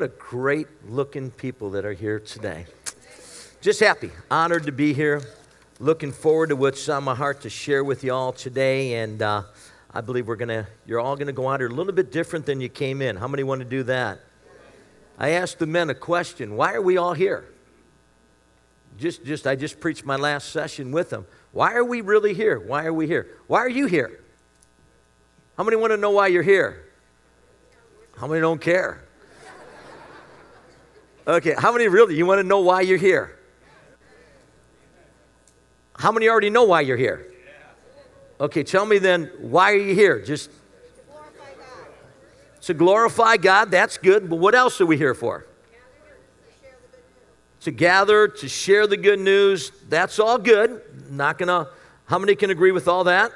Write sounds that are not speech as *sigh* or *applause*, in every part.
What a great looking people that are here today. Just happy, honored to be here. Looking forward to what's on my heart to share with you all today. And uh, I believe we're gonna, you're all gonna go out here a little bit different than you came in. How many want to do that? I asked the men a question Why are we all here? Just, just, I just preached my last session with them. Why are we really here? Why are we here? Why are you here? How many want to know why you're here? How many don't care? Okay, how many really, you want to know why you're here? How many already know why you're here? Okay, tell me then, why are you here? Just to glorify God, that's good, but what else are we here for? To gather, to share the good news, that's all good. Not gonna, how many can agree with all that?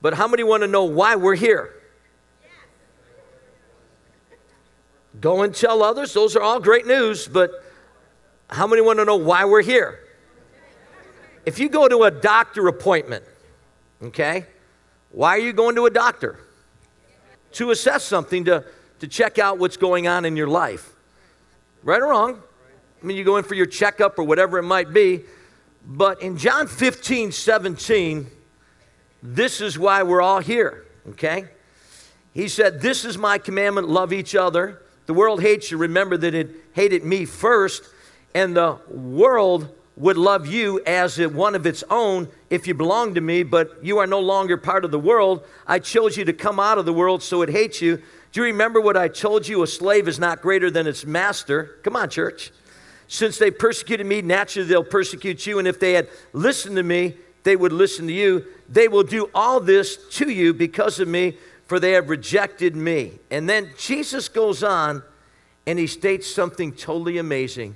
But how many want to know why we're here? Go and tell others. Those are all great news, but how many want to know why we're here? If you go to a doctor appointment, okay, why are you going to a doctor? To assess something, to, to check out what's going on in your life. Right or wrong? I mean, you go in for your checkup or whatever it might be. But in John 15, 17, this is why we're all here, okay? He said, This is my commandment love each other the world hates you. Remember that it hated me first, and the world would love you as one of its own if you belong to me, but you are no longer part of the world. I chose you to come out of the world, so it hates you. Do you remember what I told you? A slave is not greater than its master. Come on, church. Since they persecuted me, naturally they'll persecute you. And if they had listened to me, they would listen to you. They will do all this to you because of me for they have rejected me. And then Jesus goes on and he states something totally amazing.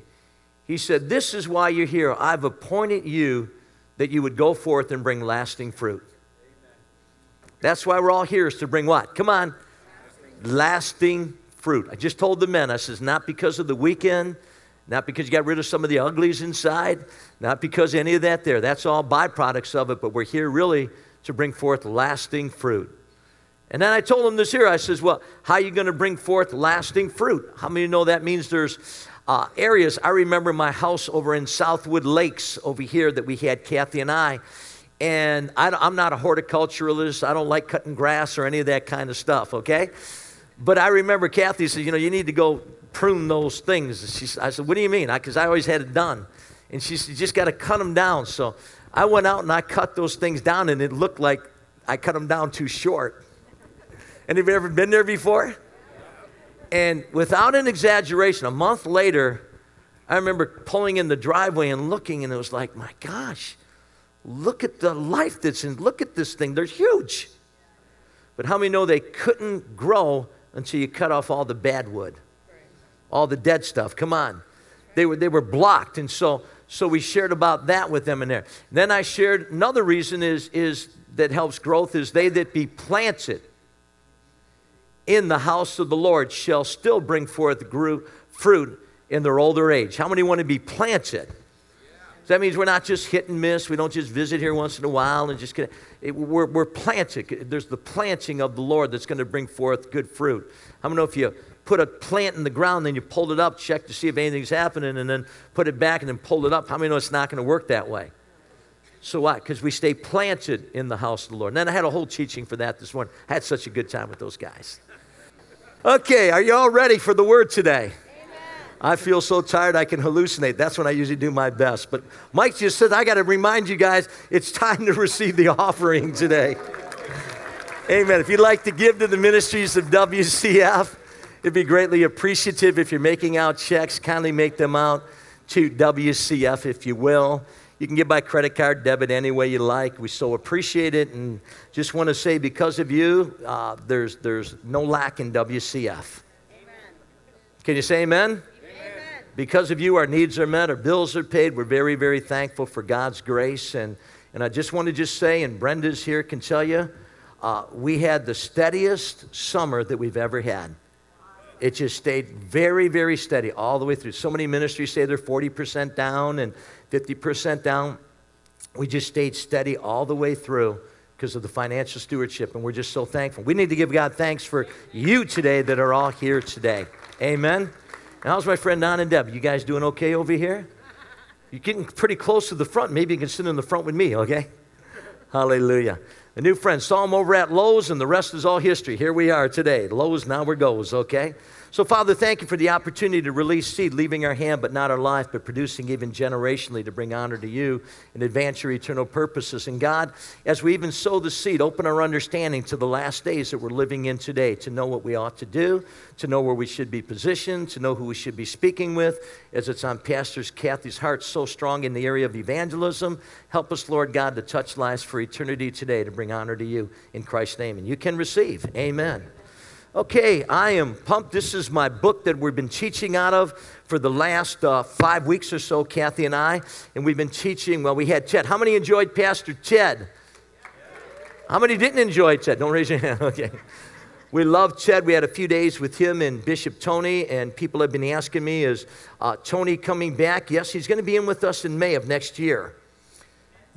He said, This is why you're here. I've appointed you that you would go forth and bring lasting fruit. That's why we're all here is to bring what? Come on. Lasting, lasting fruit. I just told the men, I says, not because of the weekend, not because you got rid of some of the uglies inside, not because any of that there. That's all byproducts of it, but we're here really to bring forth lasting fruit. And then I told him this here. I says, Well, how are you going to bring forth lasting fruit? How many know that means there's uh, areas? I remember my house over in Southwood Lakes over here that we had, Kathy and I. And I, I'm not a horticulturalist. I don't like cutting grass or any of that kind of stuff, okay? But I remember Kathy said, You know, you need to go prune those things. She, I said, What do you mean? Because I, I always had it done. And she said, You just got to cut them down. So I went out and I cut those things down, and it looked like I cut them down too short. Any of you ever been there before? And without an exaggeration, a month later, I remember pulling in the driveway and looking, and it was like, my gosh, look at the life that's in, look at this thing. They're huge. But how many know they couldn't grow until you cut off all the bad wood, all the dead stuff? Come on. They were, they were blocked. And so, so we shared about that with them in there. Then I shared another reason is, is that helps growth is they that be planted in the house of the Lord shall still bring forth fruit in their older age. How many want to be planted? So that means we're not just hit and miss. We don't just visit here once in a while and just get it, we're, we're planted. There's the planting of the Lord that's going to bring forth good fruit. How many know if you put a plant in the ground, then you pulled it up, check to see if anything's happening, and then put it back and then pull it up? How many know it's not going to work that way? So what? Because we stay planted in the house of the Lord. And then I had a whole teaching for that this morning. I had such a good time with those guys. Okay, are you all ready for the word today? Amen. I feel so tired I can hallucinate. That's when I usually do my best. But Mike just said, I got to remind you guys, it's time to receive the offering today. Amen. If you'd like to give to the ministries of WCF, it'd be greatly appreciative if you're making out checks. Kindly make them out to WCF, if you will. You can give by credit card, debit, any way you like. We so appreciate it. And just want to say, because of you, uh, there's, there's no lack in WCF. Amen. Can you say amen? amen? Because of you, our needs are met, our bills are paid. We're very, very thankful for God's grace. And, and I just want to just say, and Brenda's here can tell you, uh, we had the steadiest summer that we've ever had. It just stayed very, very steady all the way through. So many ministries say they're 40% down and 50% down. We just stayed steady all the way through because of the financial stewardship, and we're just so thankful. We need to give God thanks for you today that are all here today. Amen. And how's my friend Don and Deb? You guys doing okay over here? You're getting pretty close to the front. Maybe you can sit in the front with me, okay? Hallelujah. A new friend saw him over at Lowe's, and the rest is all history. Here we are today. Lowe's, now we're goes, okay? So, Father, thank you for the opportunity to release seed, leaving our hand but not our life, but producing even generationally to bring honor to you and advance your eternal purposes. And God, as we even sow the seed, open our understanding to the last days that we're living in today, to know what we ought to do, to know where we should be positioned, to know who we should be speaking with, as it's on Pastor Kathy's heart so strong in the area of evangelism. Help us, Lord God, to touch lives for eternity today to bring honor to you in Christ's name. And you can receive. Amen. Okay, I am pumped. This is my book that we've been teaching out of for the last uh, five weeks or so, Kathy and I. And we've been teaching, well, we had Ted. How many enjoyed Pastor Ted? How many didn't enjoy Ted? Don't raise your hand. *laughs* Okay. We love Ted. We had a few days with him and Bishop Tony, and people have been asking me, is uh, Tony coming back? Yes, he's going to be in with us in May of next year.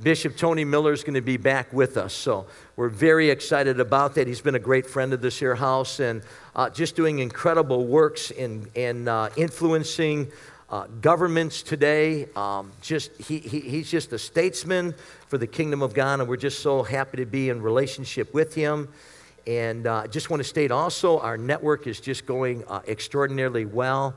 Bishop Tony Miller is going to be back with us. So we're very excited about that. He's been a great friend of this here house and uh, just doing incredible works in, in uh, influencing uh, governments today. Um, just he, he, he's just a statesman for the kingdom of God, and we're just so happy to be in relationship with him. And uh, just want to state also, our network is just going uh, extraordinarily well.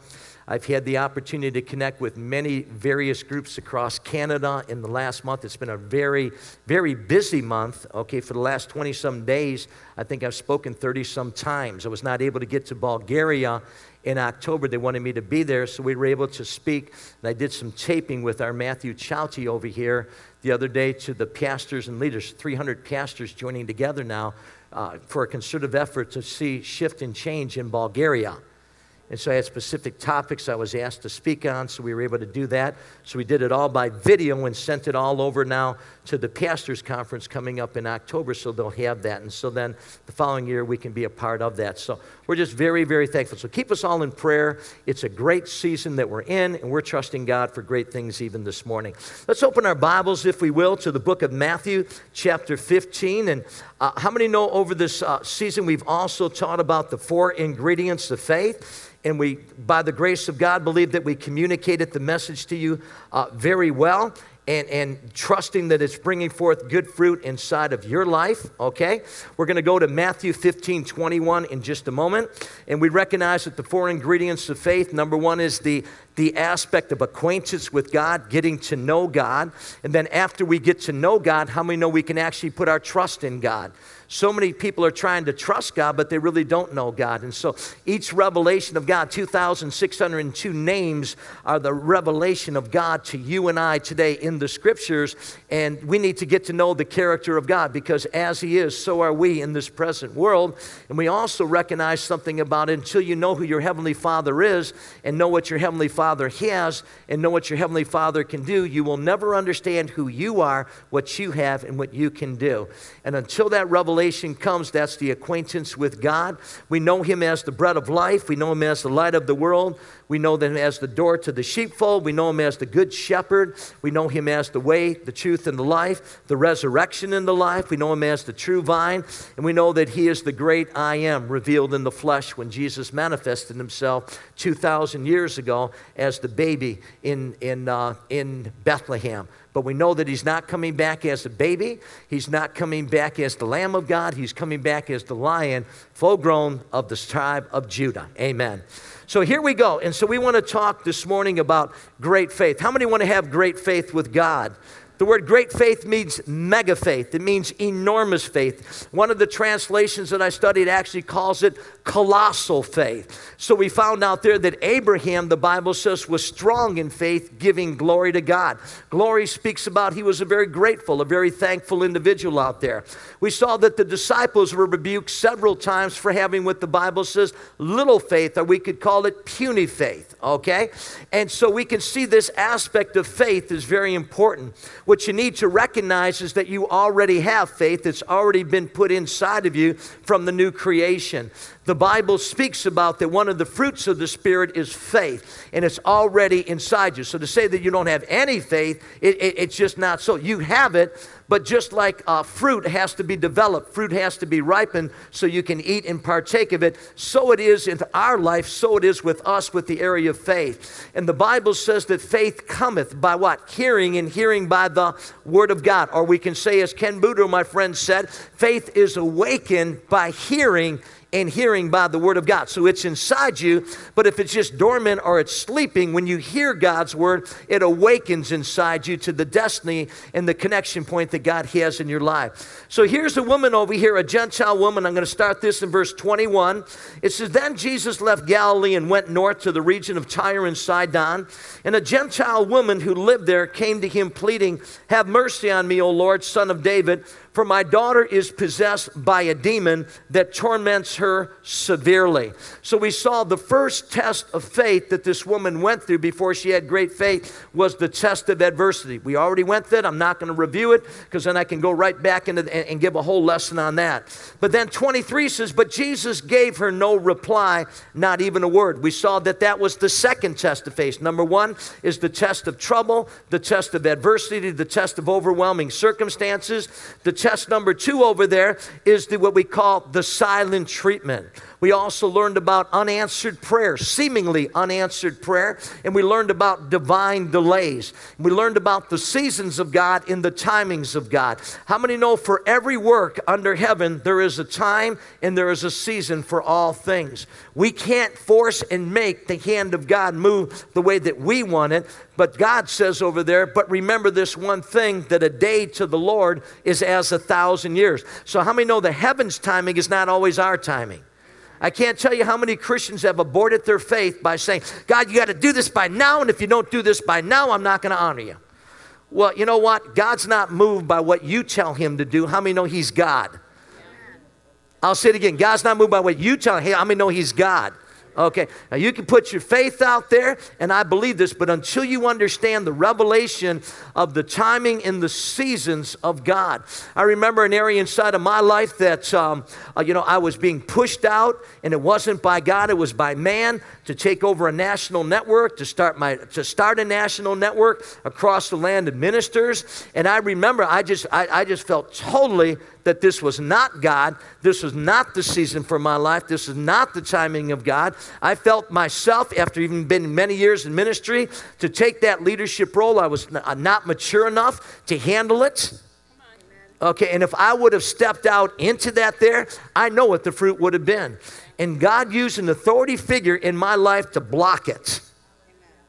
I've had the opportunity to connect with many various groups across Canada in the last month. It's been a very, very busy month. Okay, for the last 20 some days, I think I've spoken 30 some times. I was not able to get to Bulgaria in October. They wanted me to be there, so we were able to speak. And I did some taping with our Matthew Chauti over here the other day to the pastors and leaders, 300 pastors joining together now uh, for a concerted effort to see shift and change in Bulgaria. And so I had specific topics I was asked to speak on, so we were able to do that. So we did it all by video and sent it all over now to the pastors' conference coming up in October, so they'll have that. And so then the following year we can be a part of that. So we're just very, very thankful. So keep us all in prayer. It's a great season that we're in, and we're trusting God for great things even this morning. Let's open our Bibles, if we will, to the book of Matthew, chapter 15. And uh, how many know over this uh, season we've also taught about the four ingredients of faith? and we, by the grace of God, believe that we communicated the message to you uh, very well. And, and, trusting that it's bringing forth good fruit inside of your life, okay? We're gonna go to Matthew 15 21 in just a moment. And we recognize that the four ingredients of faith number one is the, the aspect of acquaintance with God, getting to know God. And then after we get to know God, how many know we can actually put our trust in God? So many people are trying to trust God, but they really don't know God. And so each revelation of God, 2,602 names, are the revelation of God to you and I today in the scriptures. And we need to get to know the character of God because as He is, so are we in this present world. And we also recognize something about it until you know who your Heavenly Father is and know what your Heavenly Father has and know what your Heavenly Father can do, you will never understand who you are, what you have, and what you can do. And until that revelation, revelation comes, that's the acquaintance with God. We know Him as the bread of life, we know Him as the light of the world, we know Him as the door to the sheepfold, we know Him as the good shepherd, we know Him as the way, the truth, and the life, the resurrection and the life, we know Him as the true vine, and we know that He is the great I am revealed in the flesh when Jesus manifested Himself 2,000 years ago as the baby in, in, uh, in Bethlehem. But we know that he's not coming back as a baby. He's not coming back as the Lamb of God. He's coming back as the lion, full grown of the tribe of Judah. Amen. So here we go. And so we want to talk this morning about great faith. How many want to have great faith with God? The word great faith means mega faith. It means enormous faith. One of the translations that I studied actually calls it colossal faith. So we found out there that Abraham, the Bible says, was strong in faith, giving glory to God. Glory speaks about he was a very grateful, a very thankful individual out there. We saw that the disciples were rebuked several times for having what the Bible says little faith, or we could call it puny faith, okay? And so we can see this aspect of faith is very important. What you need to recognize is that you already have faith. It's already been put inside of you from the new creation. The Bible speaks about that one of the fruits of the Spirit is faith, and it's already inside you. So to say that you don't have any faith, it, it, it's just not so. You have it, but just like uh, fruit has to be developed, fruit has to be ripened so you can eat and partake of it, so it is in our life, so it is with us with the area of faith. And the Bible says that faith cometh by what? Hearing, and hearing by the Word of God. Or we can say, as Ken Budo, my friend, said, faith is awakened by hearing and hearing by the word of God. So it's inside you, but if it's just dormant or it's sleeping, when you hear God's word, it awakens inside you to the destiny and the connection point that God has in your life. So here's a woman over here, a Gentile woman. I'm going to start this in verse 21. It says, Then Jesus left Galilee and went north to the region of Tyre and Sidon. And a Gentile woman who lived there came to him, pleading, Have mercy on me, O Lord, son of David. For my daughter is possessed by a demon that torments her severely. So we saw the first test of faith that this woman went through before she had great faith was the test of adversity. We already went through it. I'm not going to review it because then I can go right back into and, and give a whole lesson on that. But then 23 says, But Jesus gave her no reply, not even a word. We saw that that was the second test of faith. Number one is the test of trouble, the test of adversity, the test of overwhelming circumstances, the test number two over there is the, what we call the silent treatment. We also learned about unanswered prayer, seemingly unanswered prayer, and we learned about divine delays. We learned about the seasons of God and the timings of God. How many know for every work under heaven, there is a time and there is a season for all things? We can't force and make the hand of God move the way that we want it, but God says over there, but remember this one thing that a day to the Lord is as a thousand years. So, how many know the heaven's timing is not always our timing? I can't tell you how many Christians have aborted their faith by saying, God, you got to do this by now, and if you don't do this by now, I'm not going to honor you. Well, you know what? God's not moved by what you tell him to do. How many know he's God? I'll say it again. God's not moved by what you tell him. Hey, how many know he's God? Okay, now you can put your faith out there, and I believe this, but until you understand the revelation of the timing and the seasons of God. I remember an area inside of my life that, um, uh, you know, I was being pushed out, and it wasn't by God, it was by man to take over a national network, to start, my, to start a national network across the land of ministers. And I remember I just, I, I just felt totally that this was not God. This was not the season for my life. This is not the timing of God. I felt myself, after even been many years in ministry, to take that leadership role. I was uh, not mature enough to handle it. Okay, and if I would have stepped out into that there, I know what the fruit would have been. And God used an authority figure in my life to block it.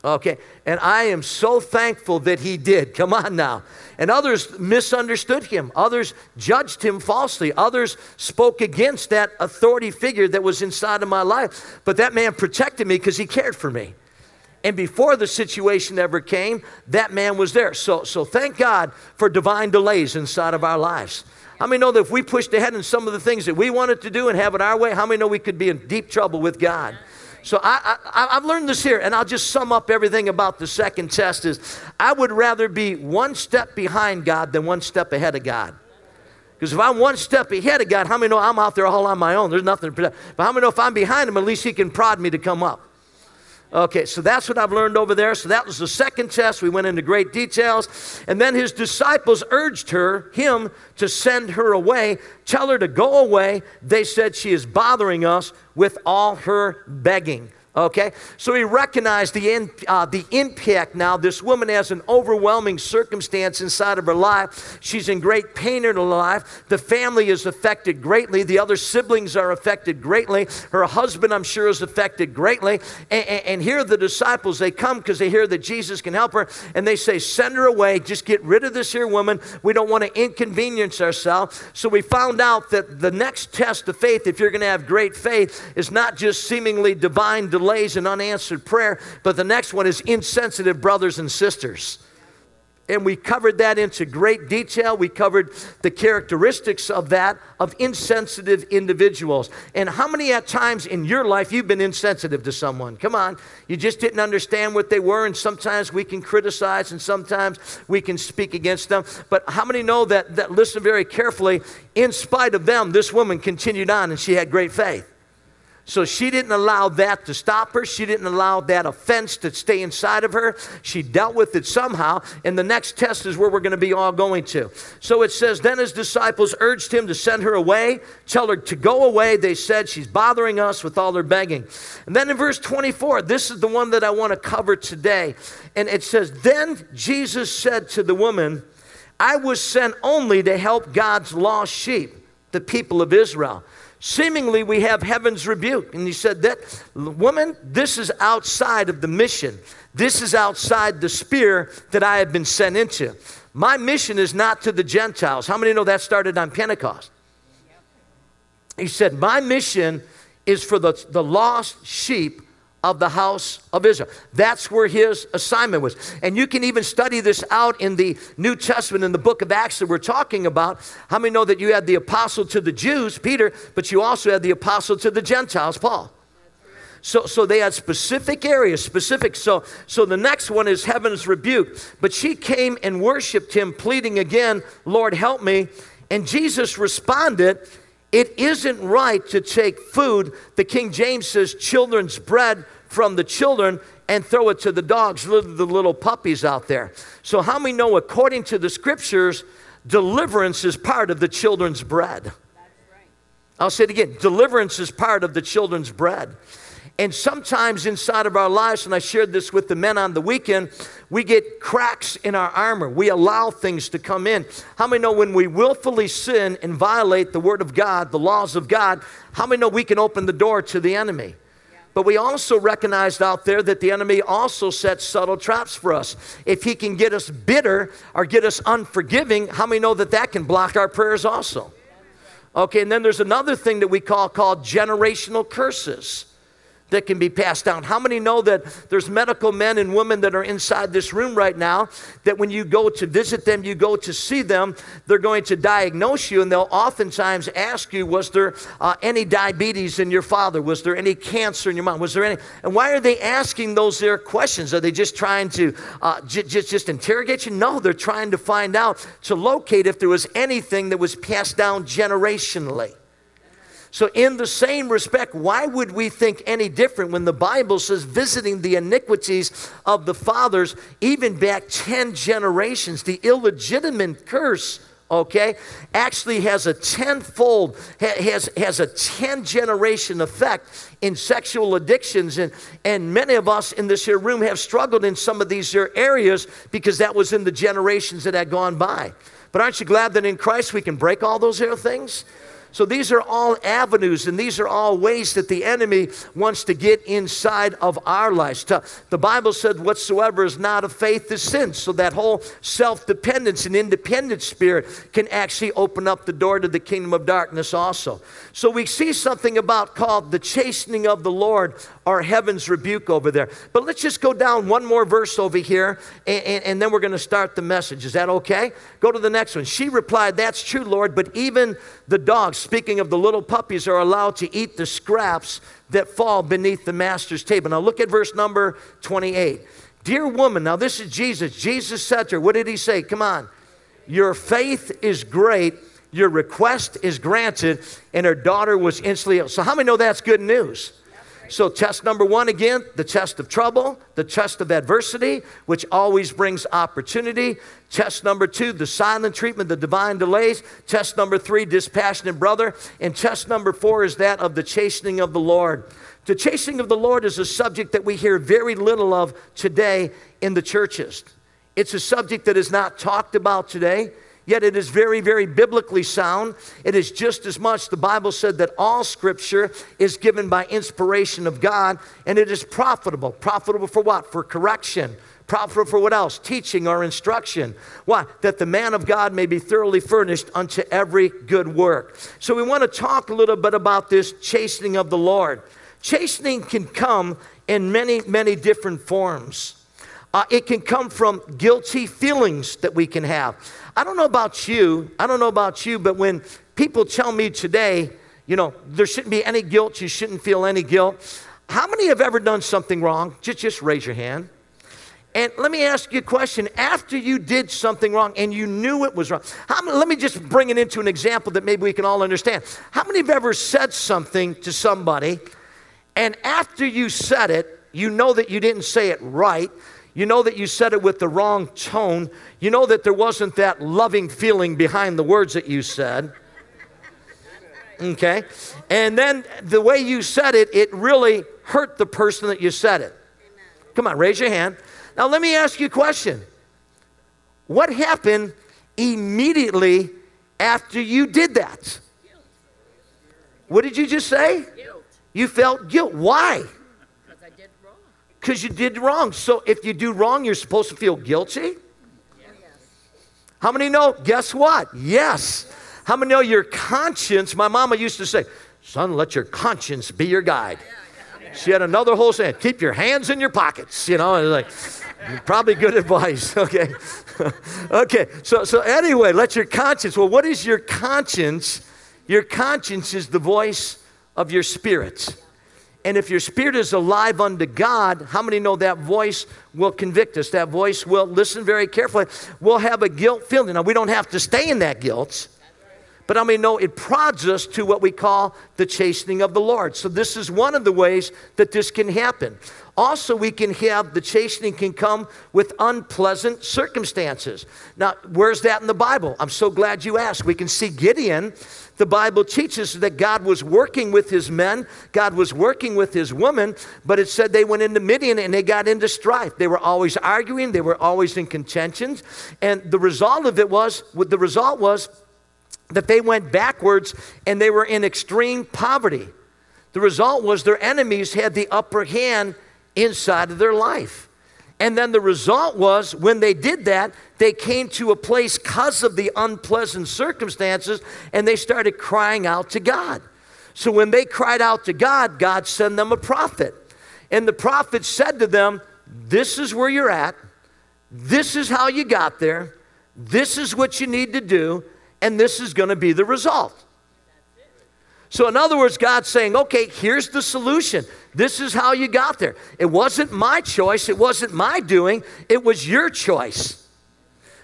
Okay, and I am so thankful that he did. Come on now. And others misunderstood him. Others judged him falsely. Others spoke against that authority figure that was inside of my life. But that man protected me because he cared for me. And before the situation ever came, that man was there. So, so thank God for divine delays inside of our lives. How many know that if we pushed ahead in some of the things that we wanted to do and have it our way, how many know we could be in deep trouble with God? So I, I, I've learned this here, and I'll just sum up everything about the second test is I would rather be one step behind God than one step ahead of God. Because if I'm one step ahead of God, how many know I'm out there all on my own? There's nothing to protect. But how many know if I'm behind Him, at least He can prod me to come up? Okay, so that's what I've learned over there. So that was the second test. We went into great details. And then his disciples urged her, him, to send her away, tell her to go away. They said she is bothering us with all her begging. Okay? So he recognized the, in, uh, the impact now. This woman has an overwhelming circumstance inside of her life. She's in great pain in her life. The family is affected greatly. The other siblings are affected greatly. Her husband, I'm sure, is affected greatly. And, and, and here the disciples, they come because they hear that Jesus can help her. And they say, Send her away. Just get rid of this here woman. We don't want to inconvenience ourselves. So we found out that the next test of faith, if you're going to have great faith, is not just seemingly divine deliverance delays and unanswered prayer, but the next one is insensitive brothers and sisters. And we covered that into great detail. We covered the characteristics of that, of insensitive individuals. And how many at times in your life you've been insensitive to someone? Come on. You just didn't understand what they were, and sometimes we can criticize and sometimes we can speak against them. But how many know that, that listen very carefully, in spite of them, this woman continued on and she had great faith? So she didn't allow that to stop her. She didn't allow that offense to stay inside of her. She dealt with it somehow. And the next test is where we're going to be all going to. So it says, Then his disciples urged him to send her away, tell her to go away. They said, She's bothering us with all her begging. And then in verse 24, this is the one that I want to cover today. And it says, Then Jesus said to the woman, I was sent only to help God's lost sheep, the people of Israel. Seemingly, we have heaven's rebuke. And he said, That woman, this is outside of the mission. This is outside the spear that I have been sent into. My mission is not to the Gentiles. How many know that started on Pentecost? He said, My mission is for the, the lost sheep of the house of Israel. That's where his assignment was. And you can even study this out in the New Testament in the book of Acts that we're talking about. How many know that you had the apostle to the Jews, Peter, but you also had the apostle to the Gentiles, Paul? So, so they had specific areas, specific. So, so the next one is heaven's rebuke. But she came and worshiped him, pleading again, Lord, help me. And Jesus responded, It isn't right to take food. The King James says, children's bread from the children and throw it to the dogs, the little puppies out there. So, how many know, according to the scriptures, deliverance is part of the children's bread? I'll say it again deliverance is part of the children's bread. And sometimes inside of our lives, and I shared this with the men on the weekend, we get cracks in our armor. We allow things to come in. How many know when we willfully sin and violate the Word of God, the laws of God, how many know we can open the door to the enemy? But we also recognized out there that the enemy also sets subtle traps for us. If he can get us bitter or get us unforgiving, how many know that that can block our prayers also? Okay, and then there's another thing that we call called generational curses that can be passed down. How many know that there's medical men and women that are inside this room right now that when you go to visit them, you go to see them, they're going to diagnose you and they'll oftentimes ask you, Was there uh, any diabetes in your father? Was there any cancer in your mom? Was there any? And why are they asking those there questions? Are they just trying to uh, j- just, just interrogate you? No, they're trying to find out, to locate if there was anything that was passed down generationally. So, in the same respect, why would we think any different when the Bible says visiting the iniquities of the fathers, even back 10 generations? The illegitimate curse, okay, actually has a tenfold, has, has a 10 generation effect in sexual addictions. And, and many of us in this here room have struggled in some of these here areas because that was in the generations that had gone by. But aren't you glad that in Christ we can break all those here things? So these are all avenues and these are all ways that the enemy wants to get inside of our lives. The Bible said, Whatsoever is not of faith is sin. So that whole self dependence and independent spirit can actually open up the door to the kingdom of darkness also. So we see something about called the chastening of the Lord or heaven's rebuke over there. But let's just go down one more verse over here and, and, and then we're going to start the message. Is that okay? Go to the next one. She replied, That's true, Lord, but even the dogs, speaking of the little puppies, are allowed to eat the scraps that fall beneath the master's table. Now look at verse number 28. Dear woman, now this is Jesus. Jesus said to her, What did he say? Come on. Your faith is great. Your request is granted. And her daughter was instantly ill. So, how many know that's good news? So, test number one again, the test of trouble, the test of adversity, which always brings opportunity. Test number two, the silent treatment, the divine delays. Test number three, dispassionate brother. And test number four is that of the chastening of the Lord. The chastening of the Lord is a subject that we hear very little of today in the churches. It's a subject that is not talked about today. Yet it is very, very biblically sound. It is just as much, the Bible said that all scripture is given by inspiration of God and it is profitable. Profitable for what? For correction. Profitable for what else? Teaching or instruction. Why? That the man of God may be thoroughly furnished unto every good work. So we want to talk a little bit about this chastening of the Lord. Chastening can come in many, many different forms. Uh, it can come from guilty feelings that we can have. I don't know about you, I don't know about you, but when people tell me today, you know, there shouldn't be any guilt, you shouldn't feel any guilt. How many have ever done something wrong? Just, just raise your hand. And let me ask you a question. After you did something wrong and you knew it was wrong, many, let me just bring it into an example that maybe we can all understand. How many have ever said something to somebody and after you said it, you know that you didn't say it right, you know that you said it with the wrong tone. You know that there wasn't that loving feeling behind the words that you said. Okay? And then the way you said it, it really hurt the person that you said it. Come on, raise your hand. Now, let me ask you a question. What happened immediately after you did that? What did you just say? Guilt. You felt guilt. Why? Because you did wrong. So if you do wrong, you're supposed to feel guilty? How many know? Guess what? Yes. How many know your conscience? My mama used to say, Son, let your conscience be your guide. She had another whole saying, Keep your hands in your pockets. You know, and like, probably good advice. *laughs* Okay. *laughs* okay. So, so, anyway, let your conscience. Well, what is your conscience? Your conscience is the voice of your spirit. And if your spirit is alive unto God, how many know that voice will convict us? That voice will, listen very carefully, We'll have a guilt feeling. Now, we don't have to stay in that guilt, but I mean, no, it prods us to what we call the chastening of the Lord. So, this is one of the ways that this can happen. Also, we can have the chastening can come with unpleasant circumstances. Now, where's that in the Bible? I'm so glad you asked. We can see Gideon the Bible teaches that God was working with his men, God was working with his women, but it said they went into Midian and they got into strife. They were always arguing, they were always in contentions, and the result of it was the result was that they went backwards and they were in extreme poverty. The result was their enemies had the upper hand inside of their life. And then the result was when they did that, they came to a place because of the unpleasant circumstances and they started crying out to God. So when they cried out to God, God sent them a prophet. And the prophet said to them, This is where you're at. This is how you got there. This is what you need to do. And this is going to be the result. So, in other words, God's saying, okay, here's the solution. This is how you got there. It wasn't my choice, it wasn't my doing, it was your choice.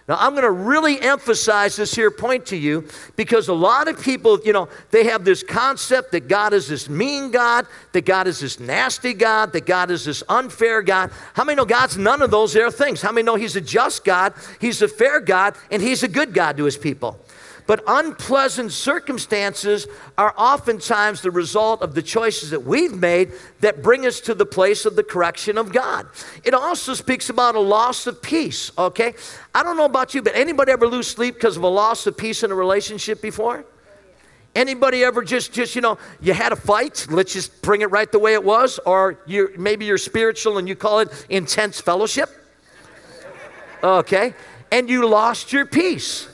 Now, I'm going to really emphasize this here point to you because a lot of people, you know, they have this concept that God is this mean God, that God is this nasty God, that God is this unfair God. How many know God's none of those there things? How many know He's a just God, He's a fair God, and He's a good God to His people? But unpleasant circumstances are oftentimes the result of the choices that we've made that bring us to the place of the correction of God. It also speaks about a loss of peace, okay? I don't know about you, but anybody ever lose sleep because of a loss of peace in a relationship before? Anybody ever just, just you know, you had a fight, let's just bring it right the way it was, or you maybe you're spiritual and you call it intense fellowship? Okay? And you lost your peace.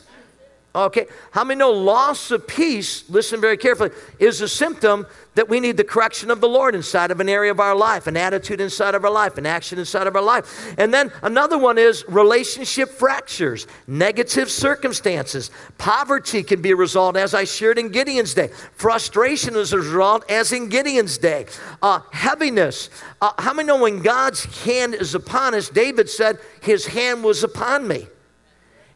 Okay, how many know loss of peace, listen very carefully, is a symptom that we need the correction of the Lord inside of an area of our life, an attitude inside of our life, an action inside of our life. And then another one is relationship fractures, negative circumstances. Poverty can be a result, as I shared in Gideon's day. Frustration is a result, as in Gideon's day. Uh, heaviness. Uh, how many know when God's hand is upon us, David said, His hand was upon me.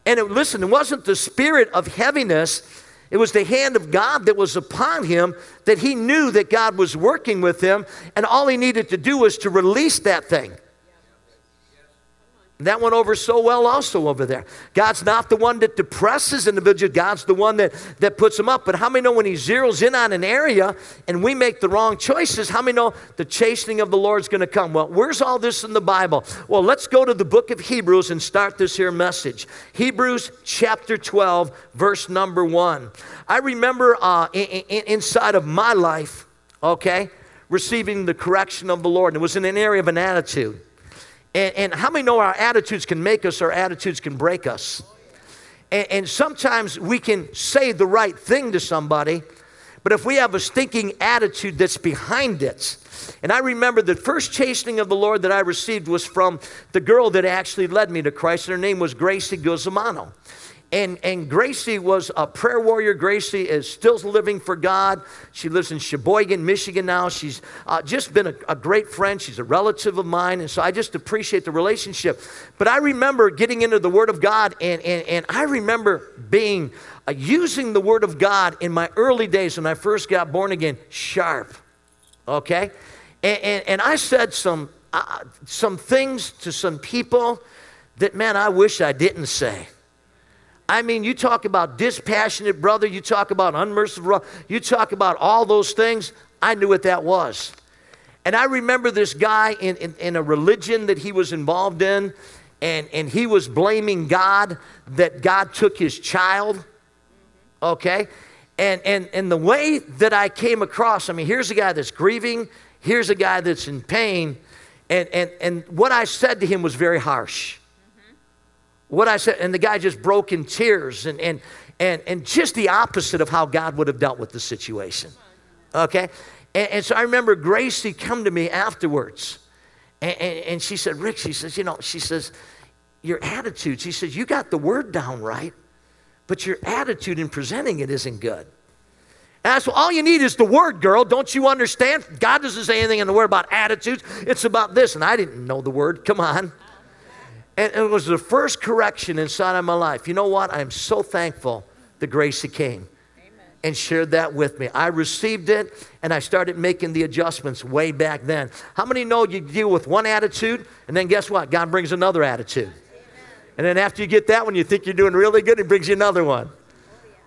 And it, listen, it wasn't the spirit of heaviness, It was the hand of God that was upon him that he knew that God was working with him, and all he needed to do was to release that thing. That went over so well also over there. God's not the one that depresses individuals, God's the one that, that puts them up. But how many know when He zeroes in on an area and we make the wrong choices, how many know the chastening of the Lord's going to come? Well, where's all this in the Bible? Well, let's go to the book of Hebrews and start this here message. Hebrews chapter 12, verse number 1. I remember uh, in, in, inside of my life, okay, receiving the correction of the Lord. And it was in an area of an attitude. And, and how many know our attitudes can make us, our attitudes can break us? And, and sometimes we can say the right thing to somebody, but if we have a stinking attitude that's behind it, and I remember the first chastening of the Lord that I received was from the girl that actually led me to Christ. And Her name was Gracie Guzmano. And, and Gracie was a prayer warrior. Gracie is still living for God. She lives in Sheboygan, Michigan now. She's uh, just been a, a, great friend. She's a relative of mine. And so I just appreciate the relationship. But I remember getting into the Word of God, and, and, and I remember being uh, using the Word of God in my early days when I first got born again sharp. Okay? And, and, and I said some, uh, some things to some people that, man, I wish I didn't say. I mean, you talk about dispassionate brother, you talk about unmerciful, you talk about all those things. I knew what that was. And I remember this guy in, in, in, a religion that he was involved in, and, and he was blaming God that God took his child. Okay? And, and, and the way that I came across, I mean, here's a guy that's grieving, here's a guy that's in pain, and, and, and what I said to him was very harsh what I said, and the guy just broke in tears and, and, and, and just the opposite of how God would have dealt with the situation. Okay? And, and so I remember Gracie come to me afterwards and, and, and she said, Rick, she says, you know, she says, your attitude, she says, you got the word down right, but your attitude in presenting it isn't good. And I said, all you need is the word, girl. Don't you understand? God doesn't say anything in the word about attitudes. It's about this. And I didn't know the word. Come on. And it was the first correction inside of my life. You know what? I'm so thankful the grace that came and shared that with me. I received it and I started making the adjustments way back then. How many know you deal with one attitude and then guess what? God brings another attitude. And then after you get that one, you think you're doing really good, He brings you another one.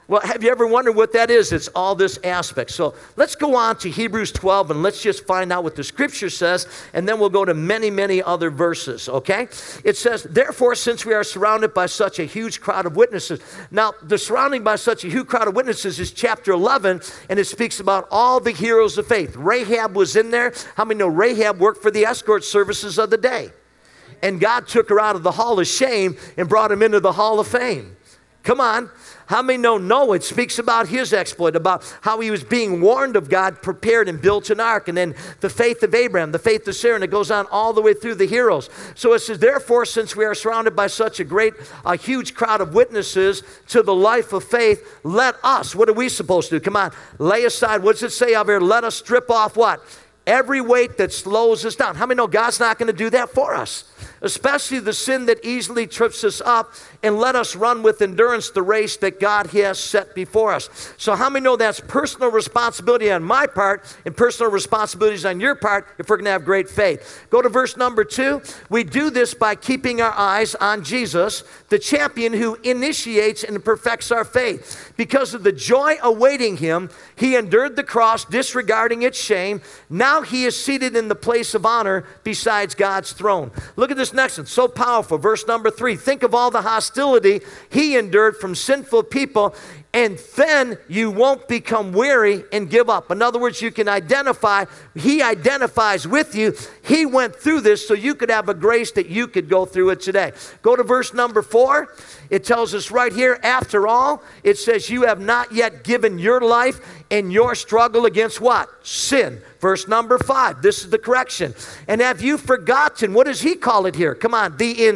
Well, have you ever wondered what that is? It's all this aspect. So let's go on to Hebrews 12 and let's just find out what the scripture says, and then we'll go to many, many other verses, okay? It says, Therefore, since we are surrounded by such a huge crowd of witnesses. Now, the surrounding by such a huge crowd of witnesses is chapter 11, and it speaks about all the heroes of faith. Rahab was in there. How many know Rahab worked for the escort services of the day? And God took her out of the hall of shame and brought him into the hall of fame. Come on. How many know Noah? It speaks about his exploit, about how he was being warned of God, prepared and built an ark, and then the faith of Abraham, the faith of Sarah, and it goes on all the way through the heroes. So it says, therefore, since we are surrounded by such a great, a huge crowd of witnesses to the life of faith, let us, what are we supposed to do? Come on, lay aside, what does it say out here? Let us strip off what? Every weight that slows us down. How many know God's not going to do that for us? Especially the sin that easily trips us up, and let us run with endurance the race that God has set before us. So, how many know that's personal responsibility on my part and personal responsibilities on your part if we're going to have great faith? Go to verse number two. We do this by keeping our eyes on Jesus, the champion who initiates and perfects our faith. Because of the joy awaiting him, he endured the cross, disregarding its shame. Now he is seated in the place of honor besides God's throne. Look at this next one, so powerful. Verse number three. Think of all the hostility he endured from sinful people, and then you won't become weary and give up. In other words, you can identify, he identifies with you. He went through this so you could have a grace that you could go through it today. Go to verse number four. It tells us right here, after all, it says, You have not yet given your life in your struggle against what? Sin. Verse number five. This is the correction. And have you forgotten? What does he call it here? Come on, the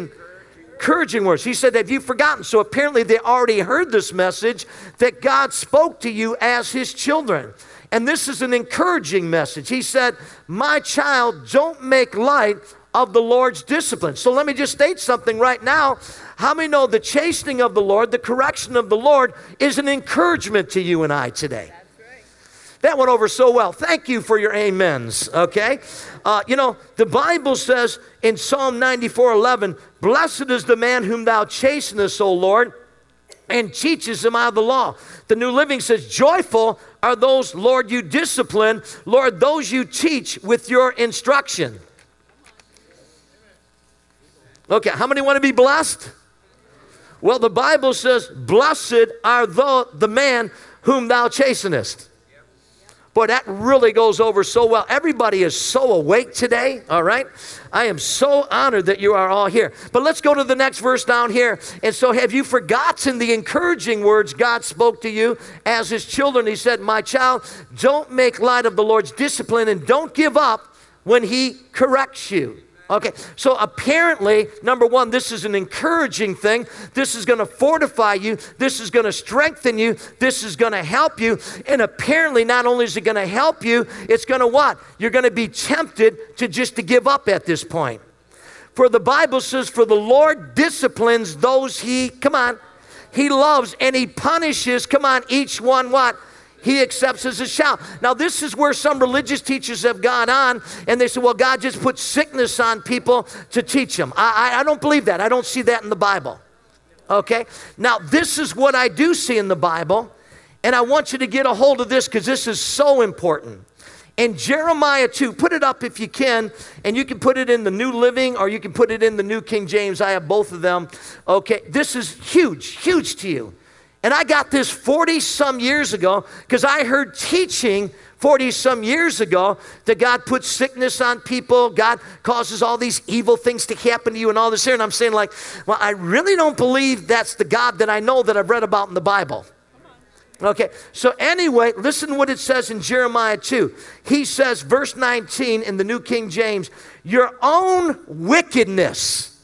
encouraging words. He said, Have you forgotten? So apparently they already heard this message that God spoke to you as his children. And this is an encouraging message. He said, My child, don't make light of the Lord's discipline. So let me just state something right now. How many know the chastening of the Lord, the correction of the Lord, is an encouragement to you and I today? That went over so well. Thank you for your amens, okay? Uh, you know, the Bible says in Psalm 94 11, Blessed is the man whom thou chastenest, O Lord, and teaches him out of the law. The New Living says, Joyful are those, Lord, you discipline, Lord, those you teach with your instruction. Okay, how many want to be blessed? Well, the Bible says, Blessed are the, the man whom thou chastenest. Boy, that really goes over so well. Everybody is so awake today, all right? I am so honored that you are all here. But let's go to the next verse down here. And so, have you forgotten the encouraging words God spoke to you as his children? He said, My child, don't make light of the Lord's discipline and don't give up when he corrects you. Okay, so apparently, number one, this is an encouraging thing. This is going to fortify you. This is going to strengthen you. This is going to help you. And apparently, not only is it going to help you, it's going to what? You're going to be tempted to just to give up at this point. For the Bible says, For the Lord disciplines those he, come on, he loves and he punishes, come on, each one what? He accepts as a shout. Now, this is where some religious teachers have gone on and they say, well, God just put sickness on people to teach them. I, I, I, don't believe that. I don't see that in the Bible. Okay? Now, this is what I do see in the Bible, and I want you to get a hold of this because this is so important. In Jeremiah 2, put it up if you can, and you can put it in the New Living or you can put it in the New King James. I have both of them. Okay, this is huge, huge to you. And I got this 40 some years ago because I heard teaching 40 some years ago that God puts sickness on people, God causes all these evil things to happen to you and all this here. And I'm saying, like, well, I really don't believe that's the God that I know that I've read about in the Bible. Okay, so anyway, listen what it says in Jeremiah 2. He says, verse 19 in the New King James, your own wickedness.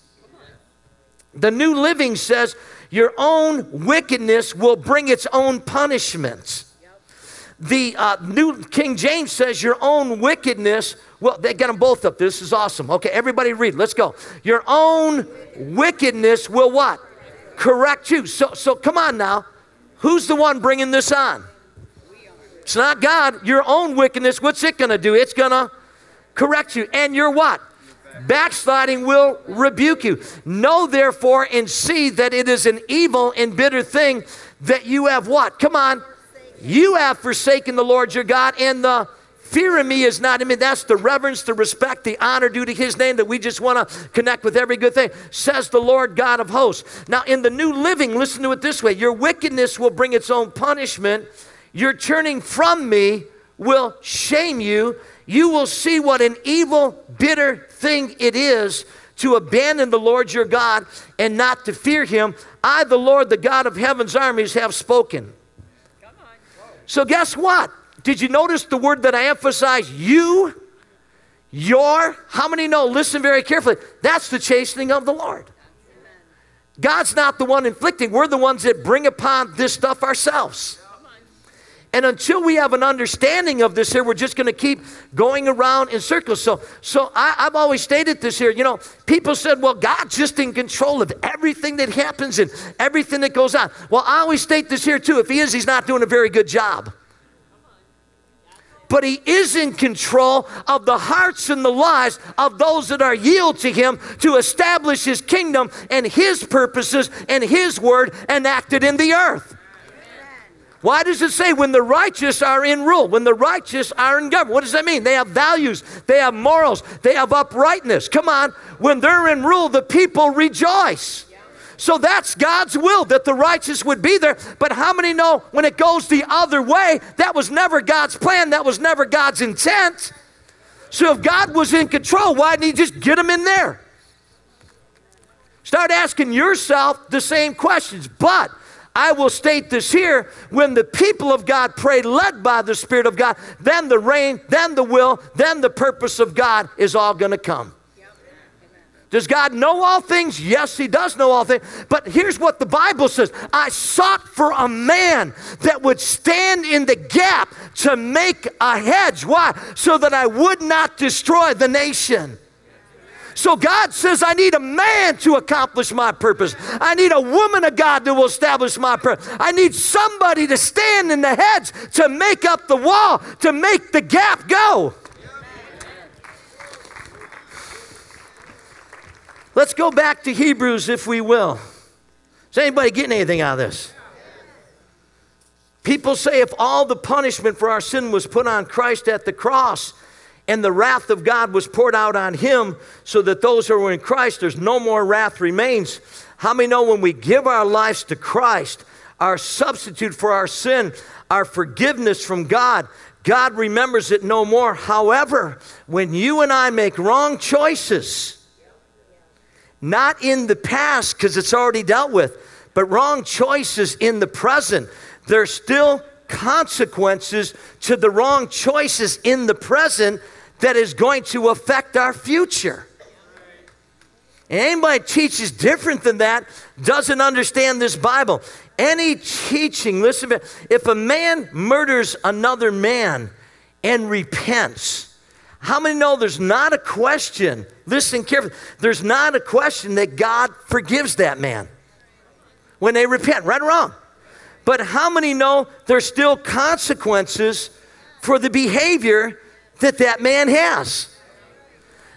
The New Living says, your own wickedness will bring its own punishment. The uh, New King James says, Your own wickedness, well, they got them both up. This is awesome. Okay, everybody read. Let's go. Your own wickedness will what? Correct you. So, so come on now. Who's the one bringing this on? It's not God. Your own wickedness, what's it going to do? It's going to correct you. And you're what? Backsliding will rebuke you. Know therefore and see that it is an evil and bitter thing that you have what? Come on. You have forsaken the Lord your God, and the fear of me is not in me. That's the reverence, the respect, the honor due to his name that we just want to connect with every good thing, says the Lord God of hosts. Now, in the New Living, listen to it this way Your wickedness will bring its own punishment. Your turning from me will shame you you will see what an evil, bitter thing it is to abandon the Lord your God and not to fear him. I, the Lord, the God of heaven's armies, have spoken. So, guess what? Did you notice the word that I emphasized? You, your. How many know? Listen very carefully. That's the chastening of the Lord. God's not the one inflicting, we're the ones that bring upon this stuff ourselves. And until we have an understanding of this here, we're just going to keep going around in circles. So, so I, have always stated this here. You know, people said, well, God's just in control of everything that happens and everything that goes on. Well, I always state this here too. If He is, He's not doing a very good job. But He is in control of the hearts and the lives of those that are yield to Him to establish His kingdom and His purposes and His word enacted in the earth. Why does it say when the righteous are in rule, when the righteous are in government? What does that mean? They have values, they have morals, they have uprightness. Come on, when they're in rule, the people rejoice. So that's God's will that the righteous would be there. But how many know when it goes the other way, that was never God's plan, that was never God's intent? So if God was in control, why didn't He just get them in there? Start asking yourself the same questions. But I will state this here when the people of God pray, led by the Spirit of God, then the reign, then the will, then the purpose of God is all going to come. Does God know all things? Yes, He does know all things. But here's what the Bible says I sought for a man that would stand in the gap to make a hedge. Why? So that I would not destroy the nation. So God says, I need a man to accomplish my purpose. I need a woman of God will establish my purpose. I need somebody to stand in the hedge to make up the wall, to make the gap go. Let's go back to Hebrews, if we will. Is anybody getting anything out of this? People say if all the punishment for our sin was put on Christ at the cross and the wrath of God was poured out on him so that those who are in Christ, there's no more wrath remains. How many know when we give our lives to Christ, our substitute for our sin, our forgiveness from God, God remembers it no more. However, when you and I make wrong choices, not in the past because it's already dealt with, but wrong choices in the present. There's still consequences to the wrong choices in the present that is going to affect our future. Anybody teaches different than that doesn't understand this Bible. Any teaching, listen, if a man murders another man and repents, how many know there's not a question? Listen carefully. There's not a question that God forgives that man when they repent, right or wrong. But how many know there's still consequences for the behavior that that man has?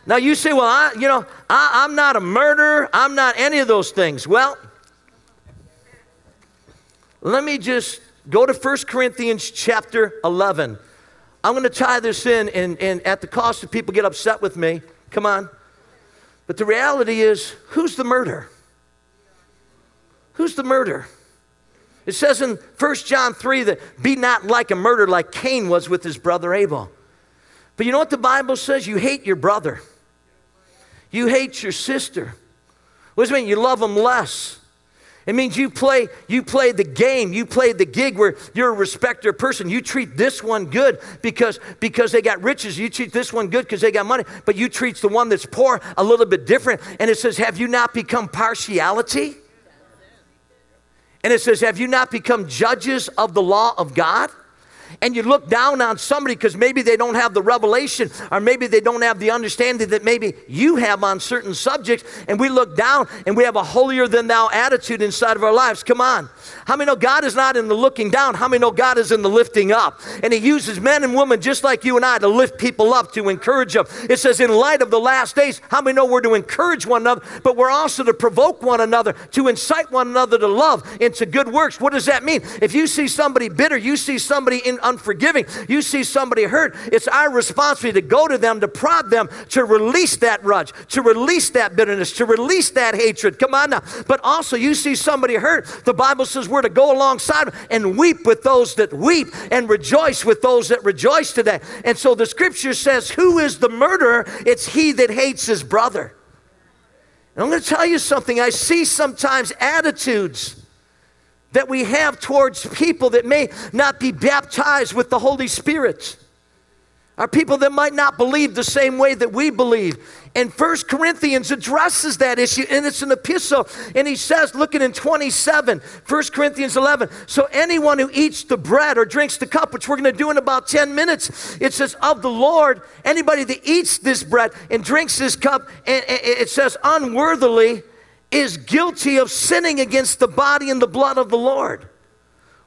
Now you say, well, I, you know, I, I'm not a murderer. I'm not any of those things. Well, let me just go to 1 Corinthians chapter 11. I'm going to tie this in, and, and at the cost of people get upset with me. Come on. But the reality is, who's the murderer? Who's the murderer? It says in 1 John 3 that be not like a murderer like Cain was with his brother Abel. But you know what the Bible says? You hate your brother. You hate your sister. What does it mean? You love them less. It means you play, you play the game, you play the gig where you're a respecter person. You treat this one good because, because they got riches. You treat this one good because they got money, but you treat the one that's poor a little bit different. And it says, Have you not become partiality? And it says, Have you not become judges of the law of God? And you look down on somebody because maybe they don't have the revelation or maybe they don't have the understanding that maybe you have on certain subjects, and we look down and we have a holier than thou attitude inside of our lives. Come on. How many know God is not in the looking down? How many know God is in the lifting up? And He uses men and women just like you and I to lift people up, to encourage them. It says, in light of the last days, how many know we're to encourage one another, but we're also to provoke one another, to incite one another to love and to good works? What does that mean? If you see somebody bitter, you see somebody in unforgiving, you see somebody hurt, it's our responsibility to go to them, to prod them, to release that grudge, to release that bitterness, to release that hatred. Come on now. But also, you see somebody hurt, the Bible says we're to go alongside and weep with those that weep and rejoice with those that rejoice today. And so the scripture says, Who is the murderer? It's he that hates his brother. And I'm going to tell you something. I see sometimes attitudes that we have towards people that may not be baptized with the Holy Spirit are people that might not believe the same way that we believe. And First Corinthians addresses that issue, and it's an epistle. And he says, looking in 27, 1 Corinthians 11, so anyone who eats the bread or drinks the cup, which we're going to do in about 10 minutes, it says, of the Lord, anybody that eats this bread and drinks this cup, and it says, unworthily, is guilty of sinning against the body and the blood of the Lord.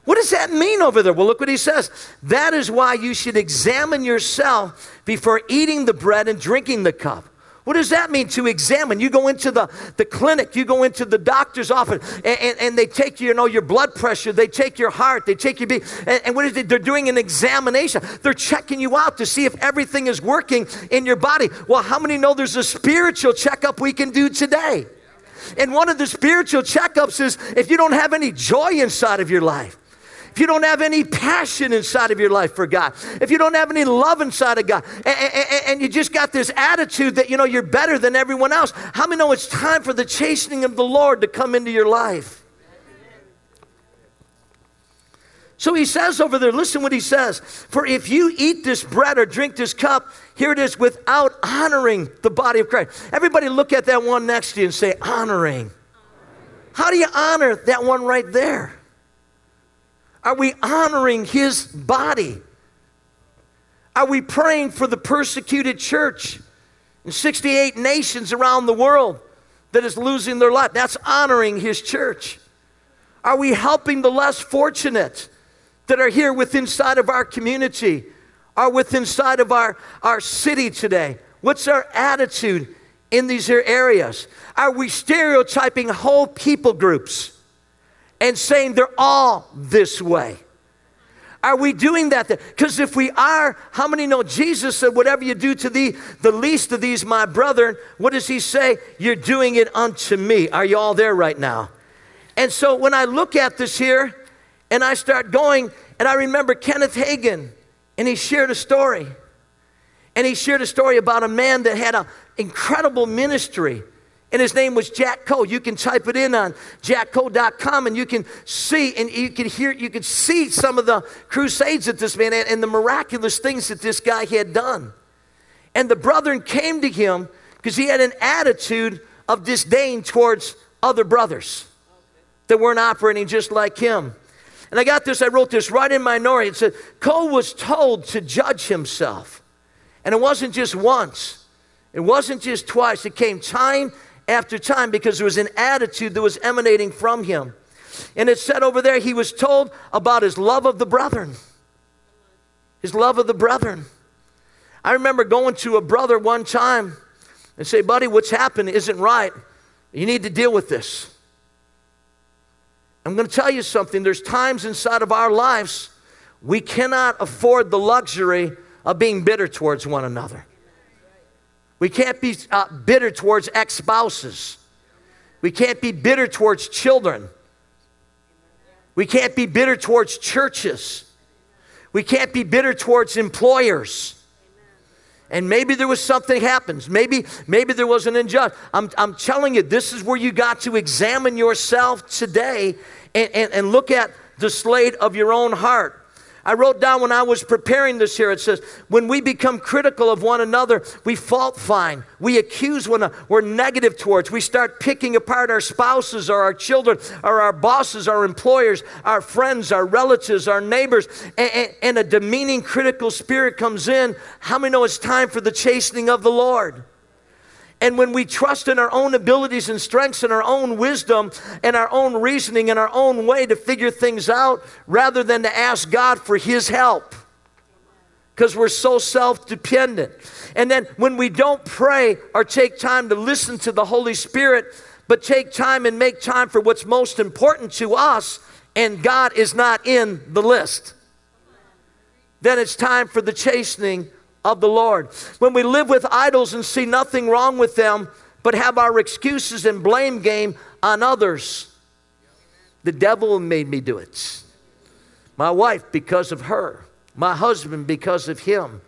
What does that mean over there? Well, look what he says. That is why you should examine yourself before eating the bread and drinking the cup. What does that mean to examine? You go into the, the clinic, you go into the doctor's office, and, and, and they take you know your blood pressure, they take your heart, they take your beat, and, and what is it? They're doing an examination. They're checking you out to see if everything is working in your body. Well, how many know there's a spiritual checkup we can do today? And one of the spiritual checkups is if you don't have any joy inside of your life if you don't have any passion inside of your life for God, if you don't have any love inside of God, and, and, and, you just got this attitude that you know you're better than everyone else, how many know it's time for the chastening of the Lord to come into your life? So he says over there, listen what he says. For if you eat this bread or drink this cup, here it is, without honoring the body of Christ. Everybody look at that one next to you and say, honoring. How do you honor that one right there? Are we honoring his body? Are we praying for the persecuted church in 68 nations around the world that is losing their life. That's honoring His church. Are we helping the less fortunate that are here within inside of our community, are within inside of our, our city today? What's our attitude in these areas? Are we stereotyping whole people groups and saying they're all this way? Are we doing that? Because if we are, how many know Jesus said, Whatever you do to the, the least of these, my brethren, what does he say? You're doing it unto me. Are you all there right now? And so when I look at this here and I start going, and I remember Kenneth Hagin, and he shared a story. And he shared a story about a man that had an incredible ministry and his name was Jack Coe. You can type it in on jackcoe.com and you can see and you can hear, you can see some of the crusades that this man had and the miraculous things that this guy had done. And the brethren came to him because he had an attitude of disdain towards other brothers that weren't operating just like him. And I got this, I wrote this right in my nori. It said, Coe was told to judge himself. And it wasn't just once, it wasn't just twice, it came time after time because there was an attitude that was emanating from him. And it said over there, he was told about his love of the brethren. His love of the brethren. I remember going to a brother one time and say, buddy, what's happened isn't right. You need to deal with this. I'm going to tell you something. There's times inside of our lives we cannot afford the luxury of being bitter towards one another. We can't be uh, bitter towards ex spouses. We can't be bitter towards children. We can't be bitter towards churches. We can't be bitter towards employers. And maybe there was something happens. Maybe, maybe there was an injustice. I'm, I'm telling you, this is where you got to examine yourself today and, and, and look at the slate of your own heart. I wrote down when I was preparing this here, it says, when we become critical of one another, we fault find, we accuse one another, we're negative towards, we start picking apart our spouses or our children or our bosses, our employers, our friends, our relatives, our neighbors, and, and, and a demeaning critical spirit comes in. How many know it's time for the chastening of the Lord? And when we trust in our own abilities and strengths and our own wisdom and our own reasoning and our own way to figure things out rather than to ask God for His help because we're so self dependent. And then when we don't pray or take time to listen to the Holy Spirit, but take time and make time for what's most important to us, and God is not in the list, then it's time for the chastening of the Lord. When we live with idols and see nothing wrong with them, but have our excuses and blame game on others, the devil made me do it. My wife, because of her. My husband, because of him.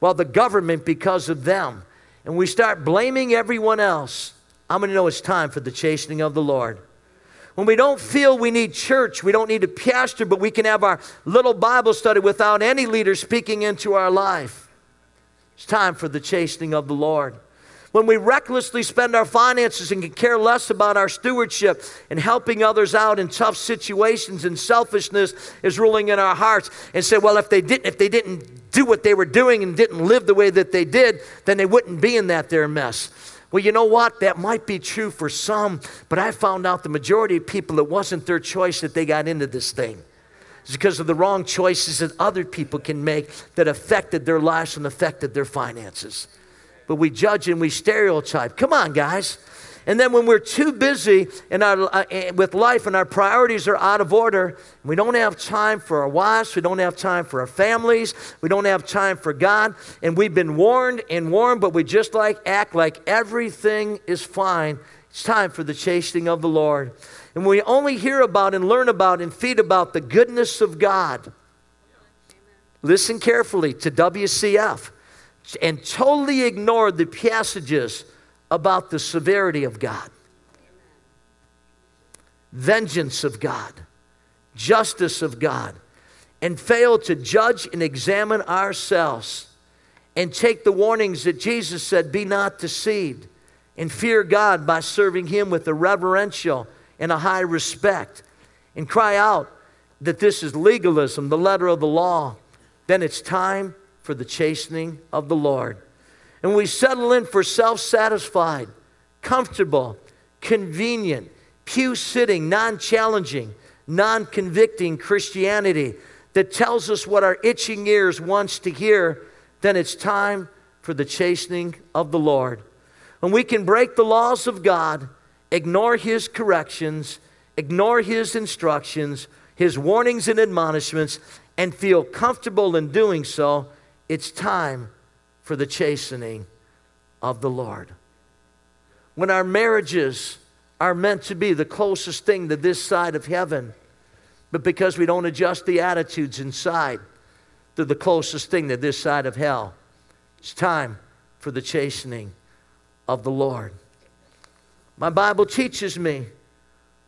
Well, the government, because of them. And we start blaming everyone else. I'm going to know it's time for the chastening of the Lord. When we don't feel we need church, we don't need a pastor, but we can have our little Bible study without any leader speaking into our life. It's time for the chastening of the Lord. When we recklessly spend our finances and can care less about our stewardship and helping others out in tough situations and selfishness is ruling in our hearts and say, well, if they didn't, if they didn't do what they were doing and didn't live the way that they did, then they wouldn't be in that there mess. Well, you know what? That might be true for some, but I found out the majority of people, it wasn't their choice that they got into this thing. It's because of the wrong choices that other people can make that affected their lives and affected their finances. But we judge and we stereotype. Come on, guys. And then when we're too busy in our, uh, eh, with life and our priorities are out of order, we don't have time for our wives, we don't have time for our families, we don't have time for God, and we've been warned and warned, but we just like act like everything is fine. It's time for the chastening of the Lord. And we only hear about and learn about and feed about the goodness of God, listen carefully to WCF and totally ignore the passages about the severity of God, vengeance of God, justice of God, and fail to judge and examine ourselves and take the warnings that Jesus said, Be not deceived, and fear God by serving Him with a reverential and a high respect and cry out that this is legalism, the letter of the law, then it's time for the chastening of the Lord. And we settle in for self satisfied, comfortable, convenient, pew sitting, non challenging, non convicting Christianity that tells us what our itching ears wants to hear, then it's time for the chastening of the Lord. And we can break the laws of God, ignore His corrections, ignore His instructions, His warnings and admonishments, and feel comfortable in doing so, it's time for the chastening of the Lord. When our marriages are meant to be the closest thing to this side of heaven, but because we don't adjust the attitudes inside, they're the closest thing to this side of hell. It's time for the chastening of the Lord. My Bible teaches me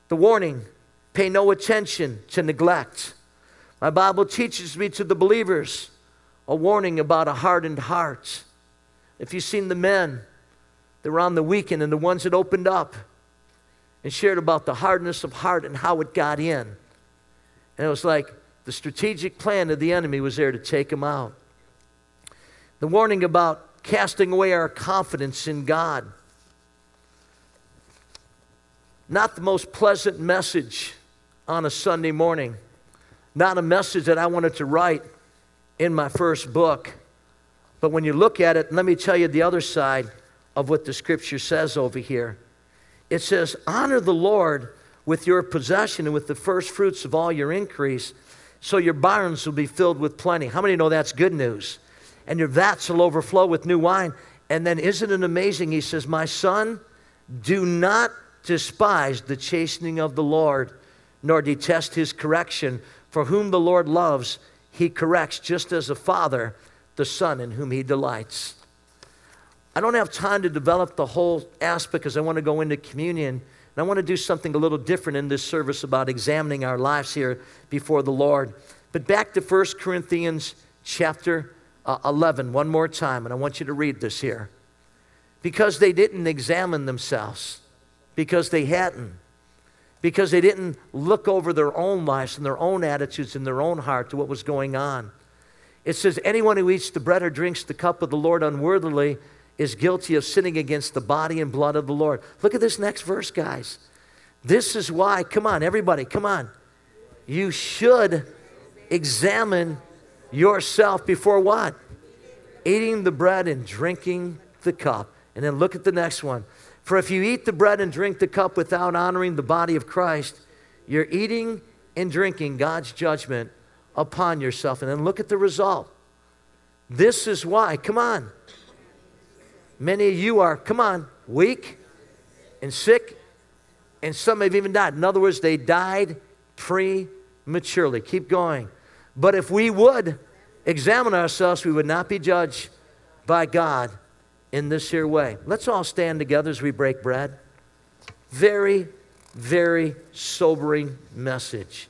the warning pay no attention to neglect. My Bible teaches me to the believers a warning about a hardened heart. If you've seen the men that were on the weekend and the ones that opened up and shared about the hardness of heart and how it got in, and it was like the strategic plan of the enemy was there to take them out. The warning about casting away our confidence in God. Not the most pleasant message on a Sunday morning. Not a message that I wanted to write in my first book. But when you look at it, let me tell you the other side of what the scripture says over here. It says, Honor the Lord with your possession and with the first fruits of all your increase, so your barns will be filled with plenty. How many know that's good news? And your vats will overflow with new wine. And then, isn't it amazing? He says, My son, do not despise the chastening of the Lord, nor detest his correction. For whom the Lord loves, he corrects, just as a father the son in whom he delights. I don't have time to develop the whole aspect because I want to go into communion. And I want to do something a little different in this service about examining our lives here before the Lord. But back to 1 Corinthians chapter uh, 11, one more time, and I want you to read this here. Because they didn't examine themselves, because they hadn't, because they didn't look over their own lives and their own attitudes and their own heart to what was going on. It says, Anyone who eats the bread or drinks the cup of the Lord unworthily is guilty of sinning against the body and blood of the Lord. Look at this next verse, guys. This is why, come on, everybody, come on. You should examine yourself before what? Eating the bread and drinking the cup. And then look at the next one. For if you eat the bread and drink the cup without honoring the body of Christ, you're eating and drinking God's judgment upon yourself. And then look at the result. This is why, come on. Many of you are, come on, weak and sick, and some have even died. In other words, they died prematurely. Keep going. But if we would examine ourselves, we would not be judged by God in this here way. Let's all stand together as we break bread. Very, very sobering message.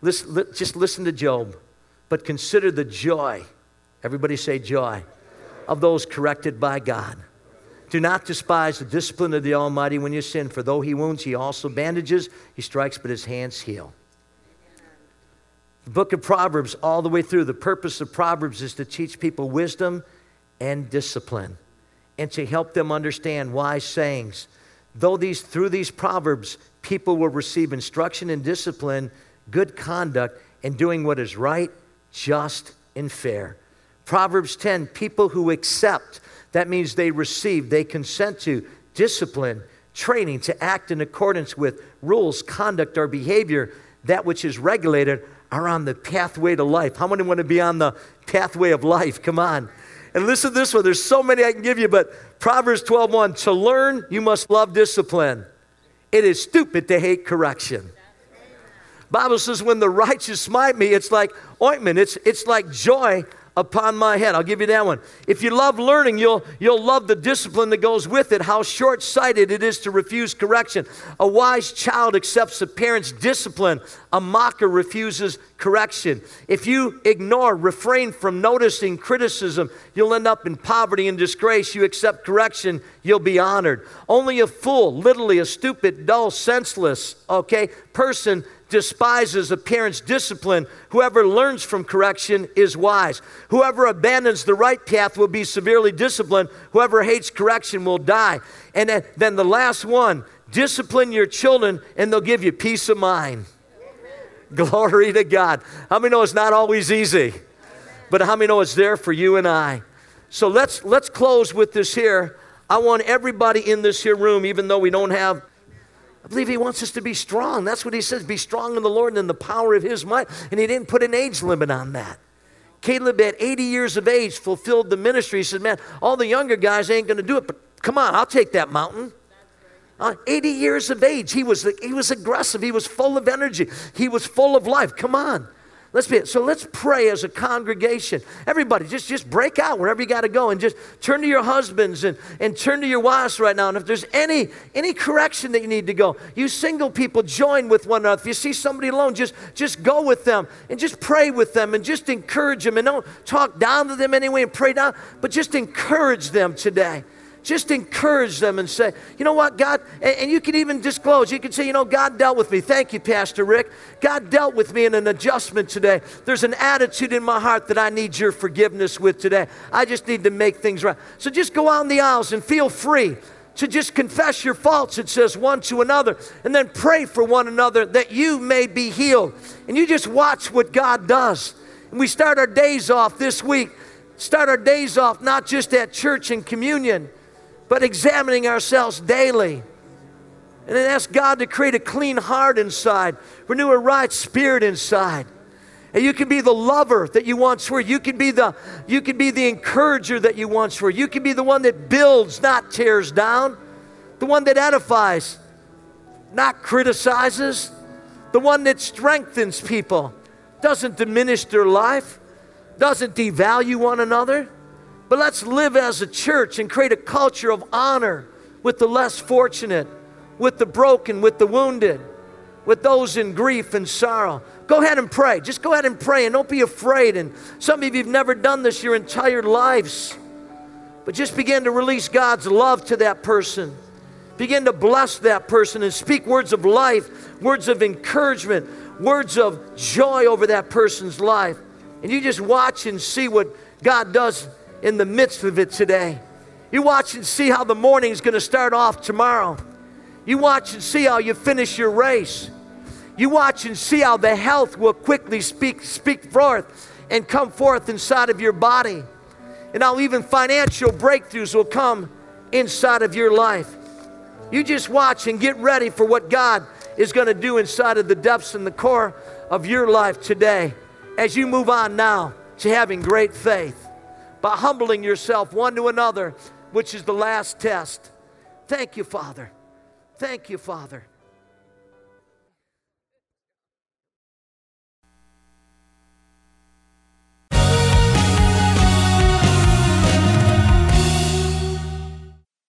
Listen, just listen to Job, but consider the joy. Everybody say joy of those corrected by God. Do not despise the discipline of the Almighty when you sin, for though he wounds, he also bandages, he strikes, but his hands heal. The book of Proverbs, all the way through, the purpose of Proverbs is to teach people wisdom and discipline and to help them understand wise sayings. Though these, through these Proverbs, people will receive instruction and discipline good conduct, and doing what is right, just, and fair. Proverbs 10 people who accept, that means they receive, they consent to discipline, training to act in accordance with rules, conduct, or behavior, that which is regulated, are on the pathway to life. How many want to be on the pathway of life? Come on. And listen to this one. There's so many I can give you, but Proverbs 12:1, to learn you must love discipline. It is stupid to hate correction. Bible says, when the righteous smite me, it's like ointment. It's, it's like joy upon my head. I'll give you that one. If you love learning, you'll, you'll love the discipline that goes with it, how short sighted it is to refuse correction. A wise child accepts a parent's discipline, a mocker refuses correction. If you ignore, refrain from noticing criticism, you'll end up in poverty and disgrace. You accept correction, you'll be honored. Only a fool, literally a stupid, dull, senseless, okay, person despises a parent's discipline. Whoever learns from correction is wise. Whoever abandons the right path will be severely disciplined. Whoever hates correction will die. And then, the last one discipline your children, and they'll give you peace of mind. Glory to God. How many know it's not always easy? But how many know it's there for you and I? So let's let's close with this here. I want everybody in this here room, even though we don't have I believe he wants us to be strong. That's what he says be strong in the Lord and in the power of his might. And he didn't put an age limit on that. Caleb, at 80 years of age, fulfilled the ministry. He said, Man, all the younger guys ain't going to do it, but come on, I'll take that mountain. Uh, 80 years of age, he was, he was aggressive. He was full of energy. He was full of life. Come on. Let's be so let's pray as a congregation. Everybody, just, just break out wherever you got to go and just turn to your husbands and, and turn to your wives right now. And if there's any any correction that you need to go, you single people join with one another. If you see somebody alone, just just go with them and just pray with them and just encourage them and don't talk down to them anyway and pray down, but just encourage them today just encourage them and say, you know what, God, and, you can even disclose, you can say, you know, God dealt with me. Thank you, Pastor Rick. God dealt with me in an adjustment today. There's an attitude in my heart that I need your forgiveness with today. I just need to make things right. So just go out in the aisles and feel free to just confess your faults, it says, one to another, and then pray for one another that you may be healed. And you just watch what God does. And we start our days off this week, start our days off not just at church and communion but examining ourselves daily. And then ask God to create a clean heart inside, renew a right spirit inside. And you can be the lover that you once were. You can be the you can be the encourager that you once were. You can be the one that builds, not tears down. The one that edifies, not criticizes. The one that strengthens people, doesn't diminish their life, doesn't devalue one another. But let's live as a church and create a culture of honor with the less fortunate, with the broken, with the wounded, with those in grief and sorrow. Go ahead and pray. Just go ahead and pray and don't be afraid. And some of you have never done this your entire lives. But just begin to release God's love to that person. Begin to bless that person and speak words of life, words of encouragement, words of joy over that person's life. And you just watch and see what God does in the midst of it today. You watch and see how the morning is going to start off tomorrow. You watch and see how you finish your race. You watch and see how the health will quickly speak, speak forth and come forth inside of your body. And how even financial breakthroughs will come inside of your life. You just watch and get ready for what God is going to do inside of the depths and the core of your life today as you move on now to having great faith by humbling yourself one to another, which is the last test. Thank you, Father. Thank you, Father.